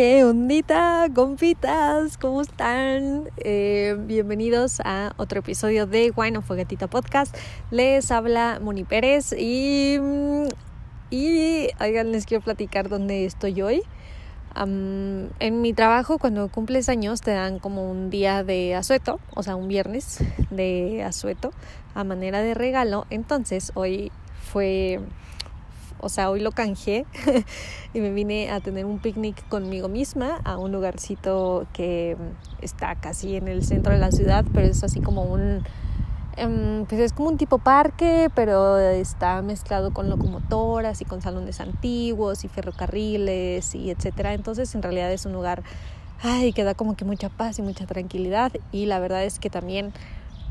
¿Qué ondita, compitas? ¿Cómo están? Eh, bienvenidos a otro episodio de Wine of Fogatita Podcast. Les habla Moni Pérez y, y oigan, les quiero platicar dónde estoy hoy. en mi trabajo, cuando cumples años, te dan como un día de asueto, o sea, un viernes de asueto a manera de regalo. Entonces, hoy fue o sea, hoy lo canjeé y me vine a tener un picnic conmigo misma a un lugarcito que está casi en el centro de la ciudad, pero es así como un, em, pues es como un tipo parque, pero está mezclado con locomotoras y con salones antiguos y ferrocarriles y etcétera. Entonces, en realidad es un lugar ay, que da como que mucha paz y mucha tranquilidad y la verdad es que también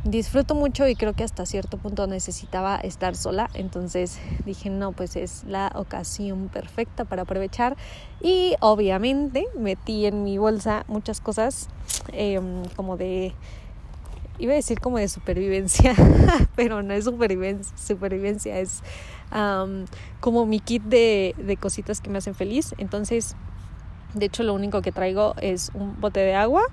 disfruto mucho y creo que hasta cierto punto necesitaba estar sola, entonces dije, no, pues es la ocasión perfecta para aprovechar y obviamente metí en mi bolsa muchas cosas em, como de, iba a decir como de supervivencia, pero no es supervivencia, supervivencia es como mi kit de, de cositas que me hacen feliz, entonces... De hecho, lo único que traigo es un bote de agua,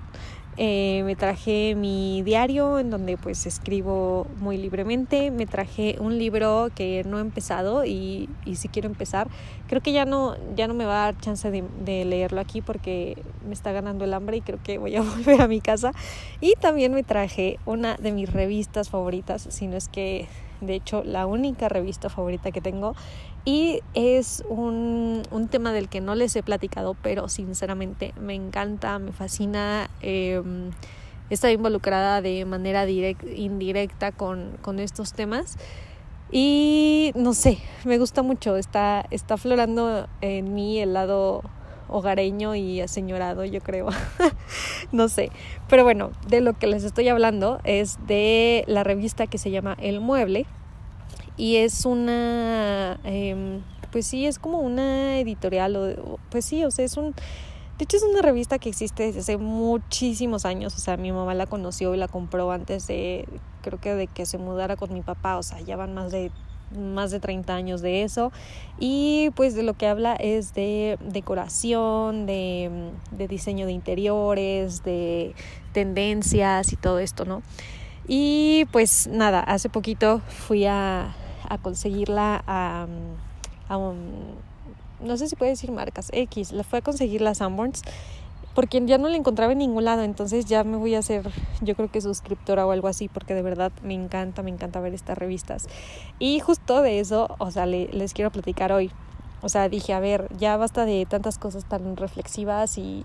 eh, me traje mi diario en donde pues escribo muy libremente. Me traje un libro que no he empezado y, y si quiero empezar. Creo que ya no, ya no me va a dar chance de, de, leerlo aquí porque me está ganando el hambre y creo que voy a volver a mi casa. Y también me traje una de mis revistas favoritas, si no es que de hecho la única revista favorita que tengo y es un, un tema del que no les he platicado, pero sinceramente me encanta, me fascina. Eh, está involucrada de manera direct, indirecta con, con estos temas. Y no sé, me gusta mucho, está, está florando en mí el lado hogareño y aseñorado, yo creo. no sé. Pero bueno, de lo que les estoy hablando es de la revista que se llama El Mueble, y es una, eh, pues sí, es como una editorial, o, pues sí, o sea, es un, de hecho es una revista que existe desde hace muchísimos años, o sea, mi mamá la conoció y la compró antes de, creo que de que se mudara con mi papá, o sea, ya van más de más de 30 años de eso y pues de lo que habla es de decoración, de, de diseño de interiores, de tendencias y todo esto, ¿no? Y pues nada, hace poquito fui a, a conseguirla a, a un, no sé si puede decir marcas, X, la fue a conseguir las Sanborns porque ya no la encontraba en ningún lado, entonces ya me voy a hacer, yo creo que suscriptora o algo así, porque de verdad me encanta, me encanta ver estas revistas. Y justo de eso, o sea, les quiero platicar hoy. O sea, dije, a ver, ya basta de tantas cosas tan reflexivas y,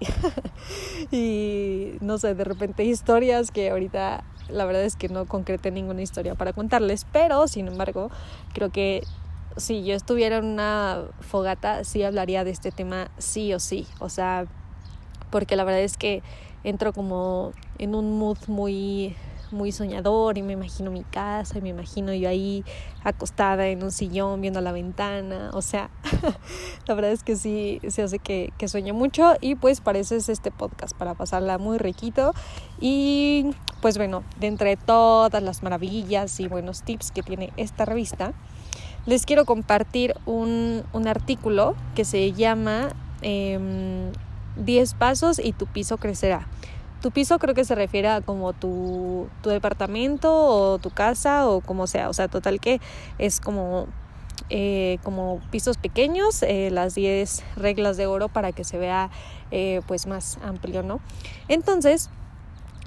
y no sé, de repente historias que ahorita la verdad es que no concreté ninguna historia para contarles, pero sin embargo, creo que si yo estuviera en una fogata, sí hablaría de este tema sí o sí. O sea, porque la verdad es que entro como en un mood muy muy soñador y me imagino mi casa y me imagino yo ahí acostada en un sillón viendo la ventana, o sea, la verdad es que sí se hace que, que sueño mucho y pues para eso es este podcast, para pasarla muy riquito y pues bueno, de todas las maravillas y buenos tips que tiene esta revista, les quiero compartir un, un artículo que se llama 10 em, pasos y tu piso crecerá. Tu piso creo que se refiere a como tu, tu departamento o tu casa o como sea. O sea, total que es como, eh, como pisos pequeños, eh, las 10 reglas de oro para que se vea eh, pues más amplio, ¿no? Entonces,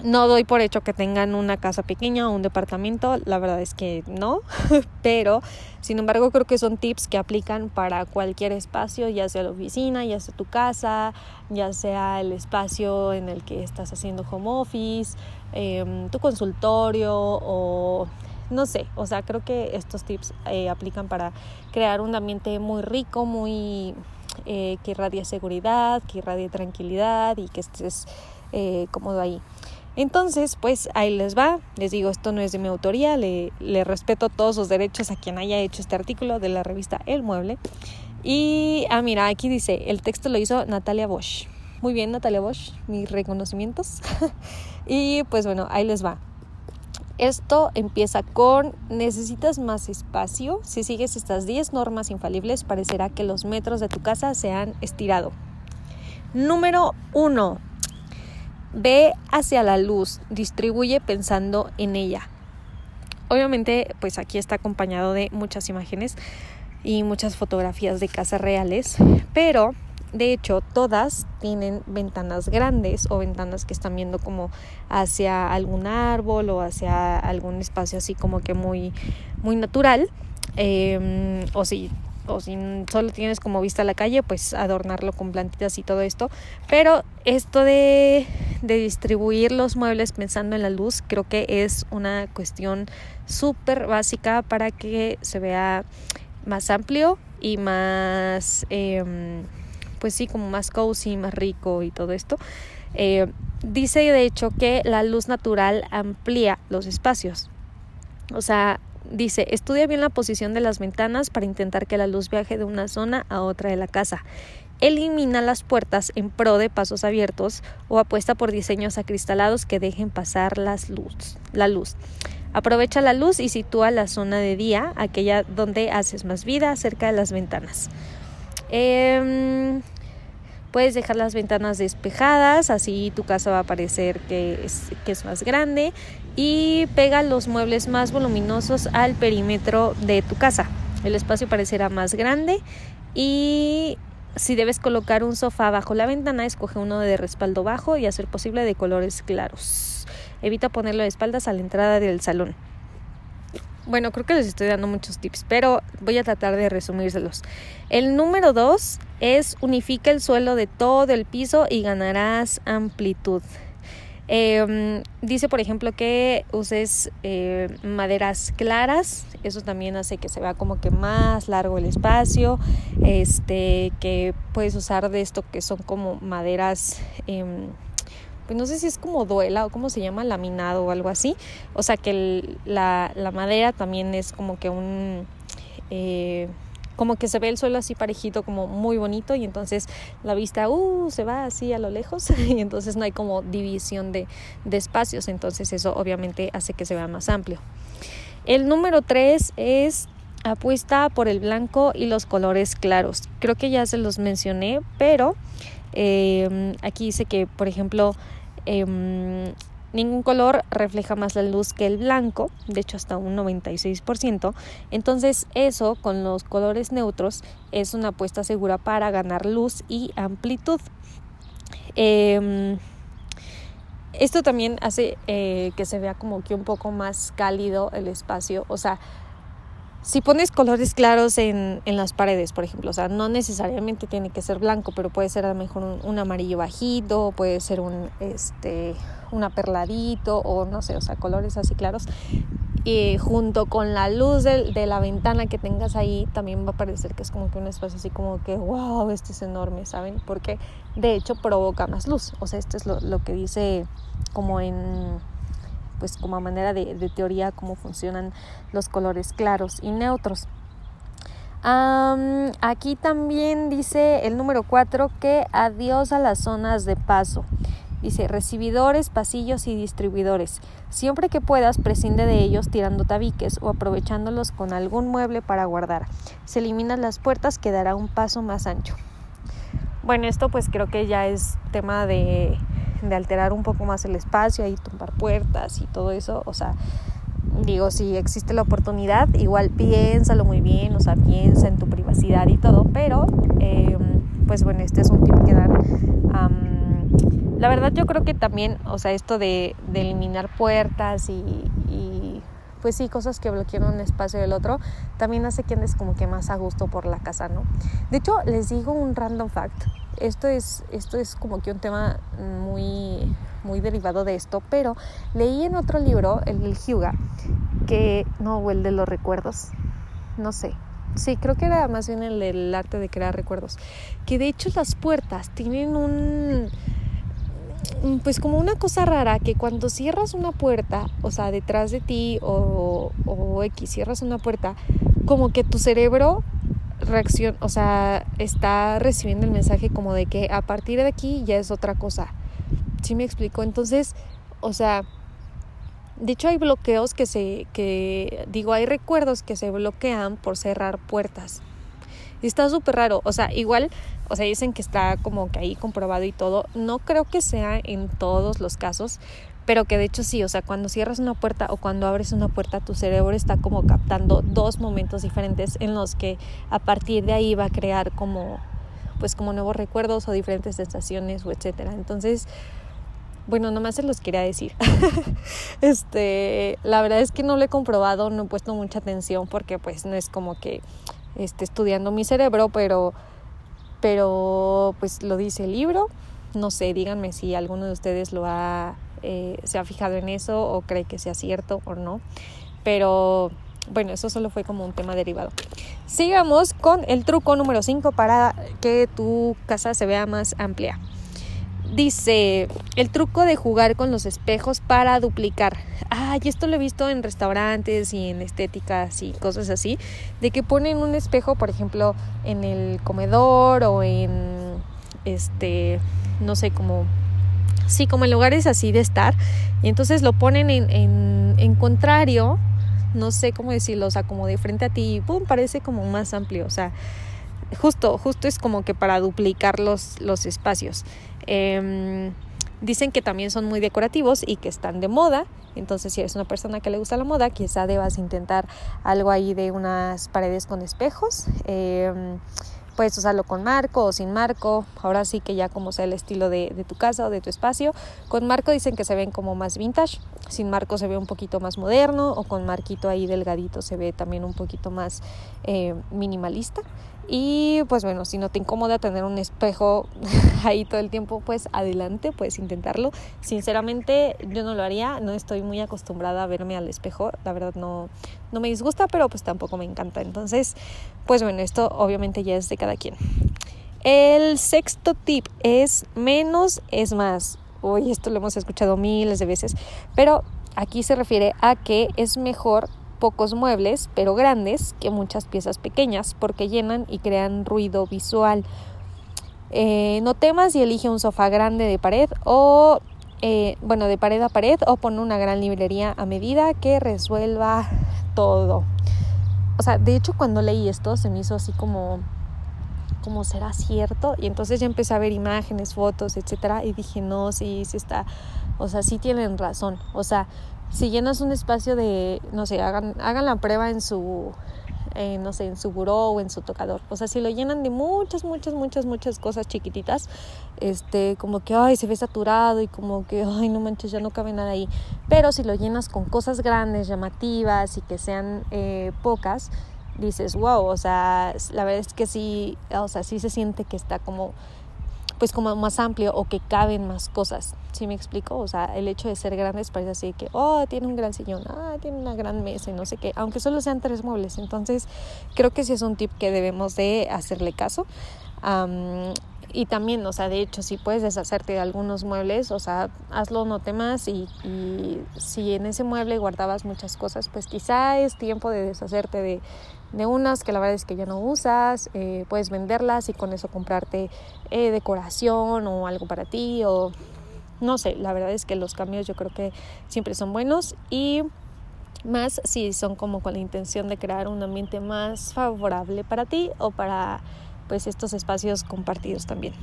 no doy por hecho que tengan una casa pequeña o un departamento, la verdad es que no, pero sin embargo creo que son tips que aplican para cualquier espacio, ya sea la oficina, ya sea tu casa, ya sea el espacio en el que estás haciendo home office, em, tu consultorio o no sé, o sea, creo que estos tips eh, aplican para crear un ambiente muy rico, muy eh, que irradie seguridad, que irradie tranquilidad y que estés eh, cómodo ahí. Entonces, pues ahí les va. Les digo, esto no es de mi autoría, le, respeto todos los derechos a quien haya hecho este artículo de la revista El Mueble. Y, ah, mira, aquí dice, el texto lo hizo Natalia Bosch. Muy bien, Natalia Bosch, mis reconocimientos. y pues bueno, ahí les va. Esto empieza con necesitas más espacio. Si sigues estas 10 normas infalibles, parecerá que los metros de tu casa se han estirado. Número uno, ve hacia la luz, distribuye pensando en ella. Obviamente, pues aquí está acompañado de muchas imágenes y muchas fotografías de casas reales, pero de hecho, todas tienen ventanas grandes o ventanas que están viendo como hacia algún árbol o hacia algún espacio así como que muy, muy natural. Em, o si o si solo tienes como vista la calle, pues adornarlo con plantitas y todo esto. Pero esto de, de distribuir los muebles pensando en la luz, creo que es una cuestión súper básica para que se vea más amplio y más... Eh, pues sí, como más cozy, más rico y todo esto. Eh, dice de hecho que la luz natural amplía los espacios. O sea, dice, estudia bien la posición de las ventanas para intentar que la luz viaje de una zona a otra de la casa. Elimina las puertas en pro de pasos abiertos o apuesta por diseños acristalados que dejen pasar las la luz. Aprovecha la luz y sitúa la zona de día, aquella donde haces más vida, cerca de las ventanas. Eh, Puedes dejar las ventanas despejadas, así tu casa va a parecer que es, que es más grande y pega los muebles más voluminosos al perímetro de tu casa. El espacio parecerá más grande y si debes colocar un sofá bajo la ventana, escoge uno de respaldo bajo y hacer posible de colores claros. Evita ponerlo de espaldas a la entrada del salón. Bueno, creo que les estoy dando muchos tips, pero voy a tratar de resumírselos. El número dos es unifica el suelo de todo el piso y ganarás amplitud. Em, dice, por ejemplo, que uses eh, maderas claras, eso también hace que se vea como que más largo el espacio, este, que puedes usar de esto que son como maderas em, pues no sé si es como duela o cómo se llama, laminado o algo así. O sea que la, la, madera también es como que un... Como que se ve el suelo así parejito, como muy bonito y entonces la vista uh, se va así a lo lejos y entonces no hay como división de, de espacios, entonces eso obviamente hace que se vea más amplio. El número tres es apuesta por el blanco y los colores claros. Creo que ya se los mencioné, pero eh, aquí dice que, por ejemplo, eh, ningún color refleja más la luz que el blanco, de hecho hasta un 96%. Entonces eso con los colores neutros es una apuesta segura para ganar luz y amplitud. Eh, esto también hace eh, que se vea como que un poco más cálido el espacio, o sea, si pones colores claros en, en, las paredes, por ejemplo, o sea, no necesariamente tiene que ser blanco, pero puede ser a lo mejor un, amarillo bajito, puede ser un, este, un aperladito o no sé, o sea, colores así claros. Y junto con la luz de, de, la ventana que tengas ahí, también va a parecer que es como que un espacio así como que, wow, este es enorme, ¿saben? Porque de hecho provoca más luz. O sea, esto es lo, lo que dice como en pues como manera de, teoría cómo funcionan los colores claros y neutros. aquí también dice el número 4 que adiós a las zonas de paso. Dice recibidores, pasillos y distribuidores. Siempre que puedas, prescinde de ellos tirando tabiques o aprovechándolos con algún mueble para guardar. Se eliminan las puertas, quedará un paso más ancho. Bueno, esto pues creo que ya es tema de de alterar un poco más el espacio y tumbar puertas y todo eso, o sea, digo, si existe la oportunidad, igual piénsalo muy bien, o sea, piensa en tu privacidad y todo, pero eh, pues bueno, este es un tip que dan. la verdad yo creo que también, o sea, esto de, de eliminar puertas y, y, pues sí, cosas que bloquean un espacio del otro, también hace que andes como que más a gusto por la casa, ¿no? De hecho, les digo un random fact esto es, esto es como que un tema muy, muy derivado de esto, pero leí en otro libro, el del Hyuga, que, no, o el de los recuerdos, no sé, sí, creo que era más bien el del arte de crear recuerdos, que de hecho las puertas tienen un, pues como una cosa rara, que cuando cierras una puerta, o sea, detrás de ti o, o X, cierras una puerta, como que tu cerebro reacción, o sea, está recibiendo el mensaje como de que a partir de aquí ya es otra cosa. ¿Sí me explico? Entonces, o sea, de hecho hay bloqueos que se, que digo, hay recuerdos que se bloquean por cerrar puertas. Y está súper raro, o sea, igual o sea, dicen que está como que ahí comprobado y todo. No creo que sea en todos los casos, pero que de hecho sí, o sea, cuando cierras una puerta o cuando abres una puerta, tu cerebro está como captando dos momentos diferentes en los que a partir de ahí va a crear como pues como nuevos recuerdos o diferentes sensaciones o etcétera. Entonces, bueno, nomás se los quería decir. este, la verdad es que no lo he comprobado, no he puesto mucha atención porque pues no es como que esté estudiando mi cerebro, pero pero pues lo dice el libro. No sé, díganme si alguno de ustedes lo ha eh, se ha fijado en eso o cree que sea cierto o no. Pero bueno, eso solo fue como un tema derivado. Sigamos con el truco número 5 para que tu casa se vea más amplia. Dice, el truco de jugar con los espejos para duplicar. Ay, esto lo he visto en restaurantes y en estéticas y cosas así, de que ponen un espejo, por ejemplo, en el comedor o en este, no sé, como sí, como en lugares así de estar, y entonces lo ponen en, en, en contrario, no sé cómo decirlo, o sea, como de frente a ti, pum, parece como más amplio, o sea, justo, justo es como que para duplicar los, los espacios. Em, dicen que también son muy decorativos y que están de moda. Entonces, si eres una persona que le gusta la moda, quizá debas intentar algo ahí de unas paredes con espejos. Eh, puedes usarlo con marco o sin marco. Ahora sí que ya como sea el estilo de, tu casa o de tu espacio. Con marco dicen que se ven como más vintage. Sin marco se ve un poquito más moderno. O con marquito ahí delgadito se ve también un poquito más eh, minimalista. Y pues bueno, si no te incomoda tener un espejo ahí todo el tiempo, pues adelante, puedes intentarlo. Sinceramente yo no lo haría, no estoy muy acostumbrada a verme al espejo, la verdad no, no me disgusta, pero pues tampoco me encanta. Entonces, pues bueno, esto obviamente ya es de cada quien. El sexto tip es menos es más. Uy, esto lo hemos escuchado miles de veces, pero aquí se refiere a que es mejor pocos muebles, pero grandes, que muchas piezas pequeñas, porque llenan y crean ruido visual. Eh, no temas y elige un sofá grande de pared o, eh, bueno, de pared a pared o pon una gran librería a medida que resuelva todo. O sea, de hecho cuando leí esto se me hizo así como como será cierto y entonces ya empecé a ver imágenes, fotos, etcétera y dije, "No, sí, sí está, o sea, sí tienen razón." O sea, si llenas un espacio de, no sé, hagan, hagan la prueba en su, eh, no sé, en su buró o en su tocador. O sea, si lo llenan de muchas, muchas, muchas, muchas cosas chiquititas, este, como que, ay, se ve saturado y como que, ay, no manches, ya no cabe nada ahí. Pero si lo llenas con cosas grandes, llamativas y que sean eh, pocas, dices, wow, o sea, la verdad es que sí, o sea, sí se siente que está como pues como más amplio o que caben más cosas. ¿Sí me explico? O sea, el hecho de ser grandes parece así que, oh, tiene un gran sillón, ah, tiene una gran mesa y no sé qué, aunque solo sean tres muebles. Entonces, creo que sí es un tip que debemos de hacerle caso. y también, o sea, de hecho, si puedes deshacerte de algunos muebles, o sea, hazlo, no temas y, y si en ese mueble guardabas muchas cosas, pues quizá es tiempo de deshacerte de, de unas que la verdad es que ya no usas, eh, puedes venderlas y con eso comprarte eh, decoración o algo para ti o no sé, la verdad es que los cambios yo creo que siempre son buenos y más si son como con la intención de crear un ambiente más favorable para ti o para pues estos espacios compartidos también.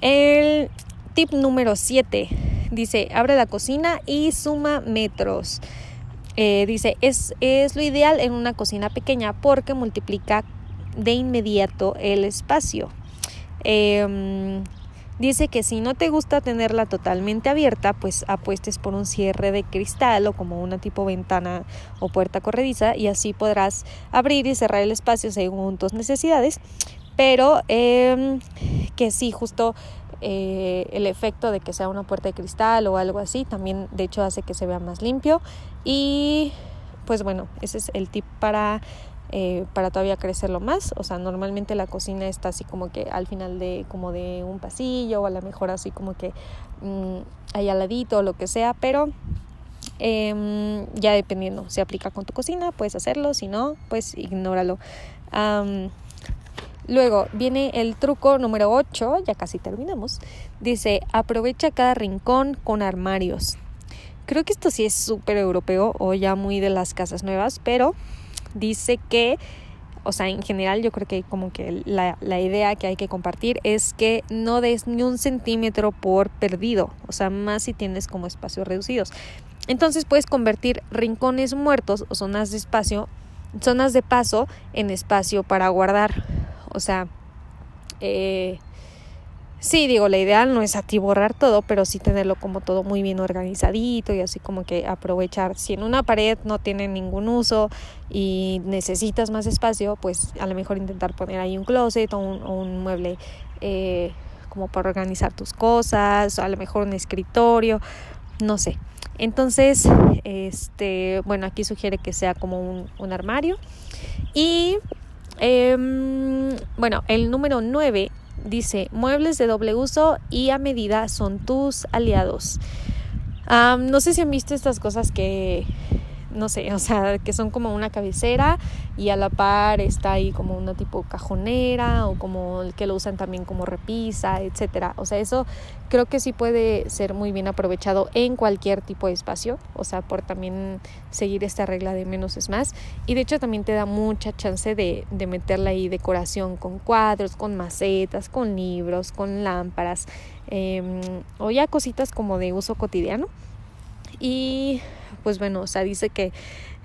El tip número 7 dice, abre la cocina y suma metros. Eh, dice, es, es lo ideal en una cocina pequeña porque multiplica de inmediato el espacio. Em, dice que si no te gusta tenerla totalmente abierta, pues apuestes por un cierre de cristal o como una tipo ventana o puerta corrediza y así podrás abrir y cerrar el espacio según tus necesidades. Pero eh, que sí, justo eh, el efecto de que sea una puerta de cristal o algo así también de hecho hace que se vea más limpio. Y pues bueno ese es el tip para eh, para todavía crecerlo más. O sea normalmente la cocina está así como que al final de como de un pasillo o a lo mejor así como que mmm, ahí al ladito o lo que sea pero eh, ya dependiendo se aplica con tu cocina puedes hacerlo si no pues ignóralo Luego viene el truco número 8, ya casi terminamos. Dice, aprovecha cada rincón con armarios. Creo que esto sí es súper europeo o ya muy de las casas nuevas, pero dice que o sea, en general yo creo que como que la, la, idea que hay que compartir es que no des ni un centímetro por perdido, o sea, más si tienes como espacios reducidos. Entonces puedes convertir rincones muertos o zonas de espacio, zonas de paso en espacio para guardar. O sea, eh, Sí, digo, la idea no es atiborrar todo, pero sí tenerlo como todo muy bien organizadito y así como que aprovechar. Si en una pared no tiene ningún uso y necesitas más espacio, pues a lo mejor intentar poner ahí un closet o un, mueble eh, como para organizar tus cosas, o a lo mejor un escritorio, no sé. Entonces, este, bueno, aquí sugiere que sea como un, un armario. Y em, bueno, el número 9 Dice, muebles de doble uso y a medida son tus aliados. no sé si han visto estas cosas que no sé, o sea, que son como una cabecera y a la par está ahí como una tipo cajonera o como el que lo usan también como repisa, etcétera. O sea, eso creo que sí puede ser muy bien aprovechado en cualquier tipo de espacio, o sea, por también seguir esta regla de menos es más. Y de hecho también te da mucha chance de, de meterle ahí decoración con cuadros, con macetas, con libros, con lámparas, em, o ya cositas como de uso cotidiano. Y pues bueno, o sea, dice que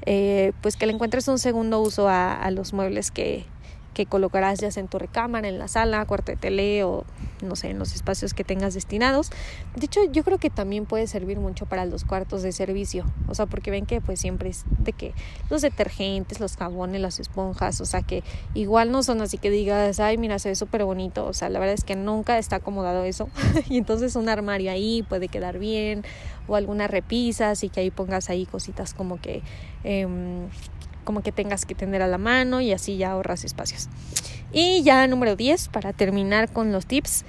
eh, pues que le encuentres un segundo uso a, a los muebles que, que colocarás ya en tu recámara, en la sala, cuarto de tele o no sé, en los espacios que tengas destinados. De hecho, yo creo que también puede servir mucho para los cuartos de servicio, o sea, porque ven que pues siempre es de que los detergentes, los jabones, las esponjas, o sea, que igual no son así que digas, ay, mira, se ve súper bonito, o sea, la verdad es que nunca está acomodado eso. Y entonces un armario ahí puede quedar bien o alguna repisa, así que ahí pongas ahí cositas como que... Eh, como que tengas que tener a la mano y así ya ahorras espacios. Y ya número 10, para terminar con los tips,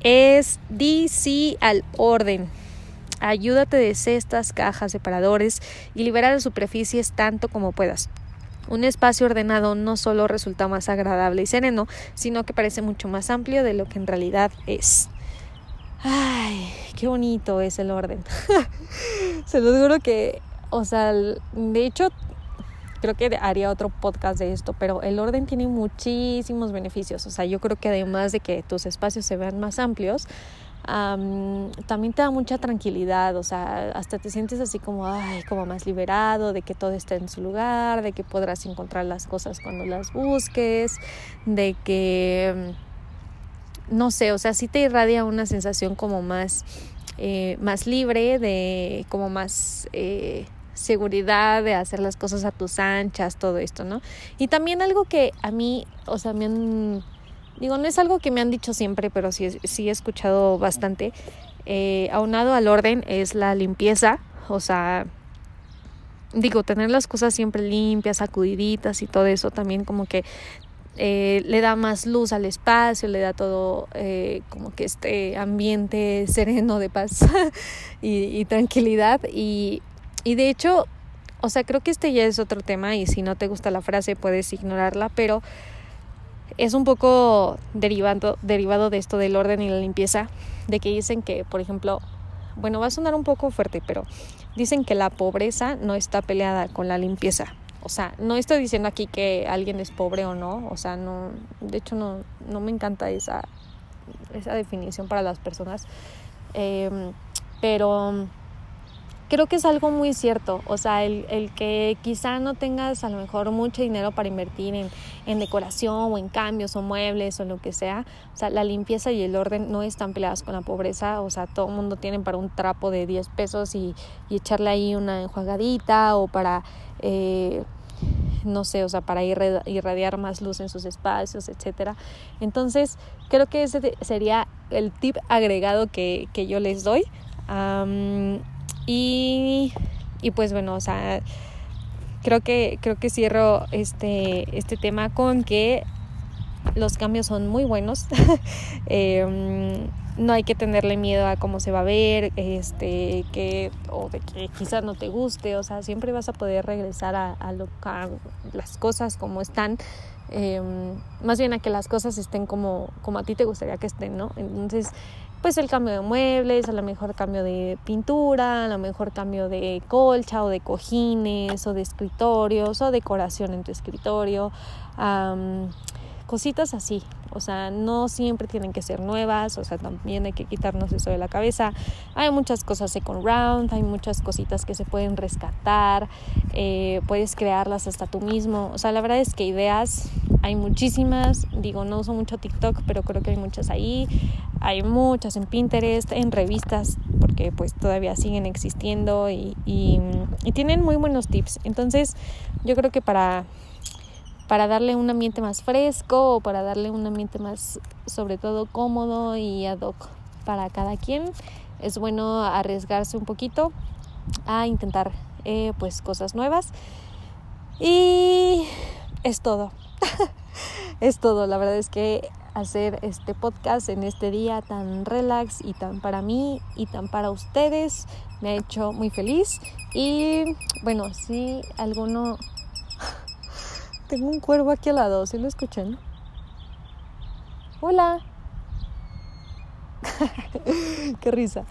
es DC al orden. Ayúdate de cestas, cajas, separadores y liberar superficies tanto como puedas. Un espacio ordenado no solo resulta más agradable y sereno, sino que parece mucho más amplio de lo que en realidad es. Ay, qué bonito es el orden. Se lo juro que, o sea, de hecho creo que haría otro podcast de esto, pero el orden tiene muchísimos beneficios. O sea, yo creo que además de que tus espacios se vean más amplios, también te da mucha tranquilidad, o sea, hasta te sientes así como, ay, como más liberado, de que todo esté en su lugar, de que podrás encontrar las cosas cuando las busques, de que, no sé, o sea, sí te irradia una sensación como más, eh, más libre, de como más... Eh, seguridad de hacer las cosas a tus anchas, todo esto, ¿no? Y también algo que a mí, o sea, me han, digo, no es algo que me han dicho siempre, pero sí, sí he escuchado bastante, eh, aunado al orden es la limpieza, o sea, digo, tener las cosas siempre limpias, sacudiditas y todo eso también como que eh, le da más luz al espacio, le da todo eh, como que este ambiente sereno de paz y, y, tranquilidad y y de hecho, o sea, creo que este ya es otro tema y si no te gusta la frase puedes ignorarla, pero es un poco derivado, derivado de esto del orden y la limpieza, de que dicen que, por ejemplo, bueno, va a sonar un poco fuerte, pero dicen que la pobreza no está peleada con la limpieza. O sea, no estoy diciendo aquí que alguien es pobre o no, o sea, no, de hecho no, no me encanta esa, esa definición para las personas, em, pero creo que es algo muy cierto, o sea, el, el, que quizá no tengas a lo mejor mucho dinero para invertir en, en, decoración o en cambios o muebles o lo que sea, o sea, la limpieza y el orden no están peleados con la pobreza, o sea, todo el mundo tiene para un trapo de 10 pesos y, y echarle ahí una enjuagadita o para... Eh, no sé, o sea, para irradiar más luz en sus espacios, etcétera. Entonces, creo que ese sería el tip agregado que, que yo les doy. Y, y pues bueno, o sea, creo que, creo que cierro este, este tema con que los cambios son muy buenos. Em, no hay que tenerle miedo a cómo se va a ver, este, que, o de que quizás no te guste, o sea, siempre vas a poder regresar a, a, lo, a las cosas como están, em, más bien a que las cosas estén como, como a ti te gustaría que estén, ¿no? Entonces, pues el cambio de muebles, a lo mejor cambio de pintura, a lo mejor cambio de colcha o de cojines o de escritorios o decoración en tu escritorio, cositas así. O sea, no siempre tienen que ser nuevas, o sea, también hay que quitarnos eso de la cabeza. Hay muchas cosas second round, hay muchas cositas que se pueden rescatar, eh, puedes crearlas hasta tú mismo. O sea, la verdad es que ideas hay muchísimas. Digo, no uso mucho TikTok, pero creo que hay muchas ahí. Hay muchas en Pinterest, en revistas, porque pues todavía siguen existiendo y, tienen muy buenos tips. Entonces, yo creo que para para darle un ambiente más fresco o para darle un ambiente más sobre todo cómodo y ad hoc para cada quien es bueno arriesgarse un poquito a intentar eh, pues cosas nuevas. Y es todo. Es todo. La verdad es que hacer este podcast en este día tan relax y tan para mí y tan para ustedes me ha hecho muy feliz. Y bueno si alguno tengo un cuervo aquí al lado, ¿sí lo escuchan? Hola. Qué risa.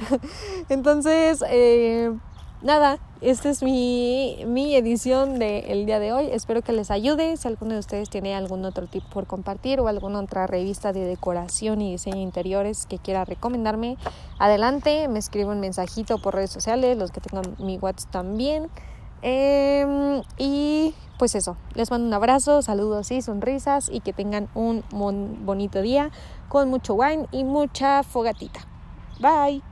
Entonces, eh, nada, esta es mi, mi edición del día de hoy. Espero que les ayude. Si alguno de ustedes tiene algún otro tip por compartir o alguna otra revista de decoración y diseño interiores que quiera recomendarme, adelante. Me escribo un mensajito por redes sociales, los que tengan mi WhatsApp también. Em, y pues eso, les mando un abrazo, saludos y sonrisas y que tengan un bonito día con mucho wine y mucha fogatita. Bye.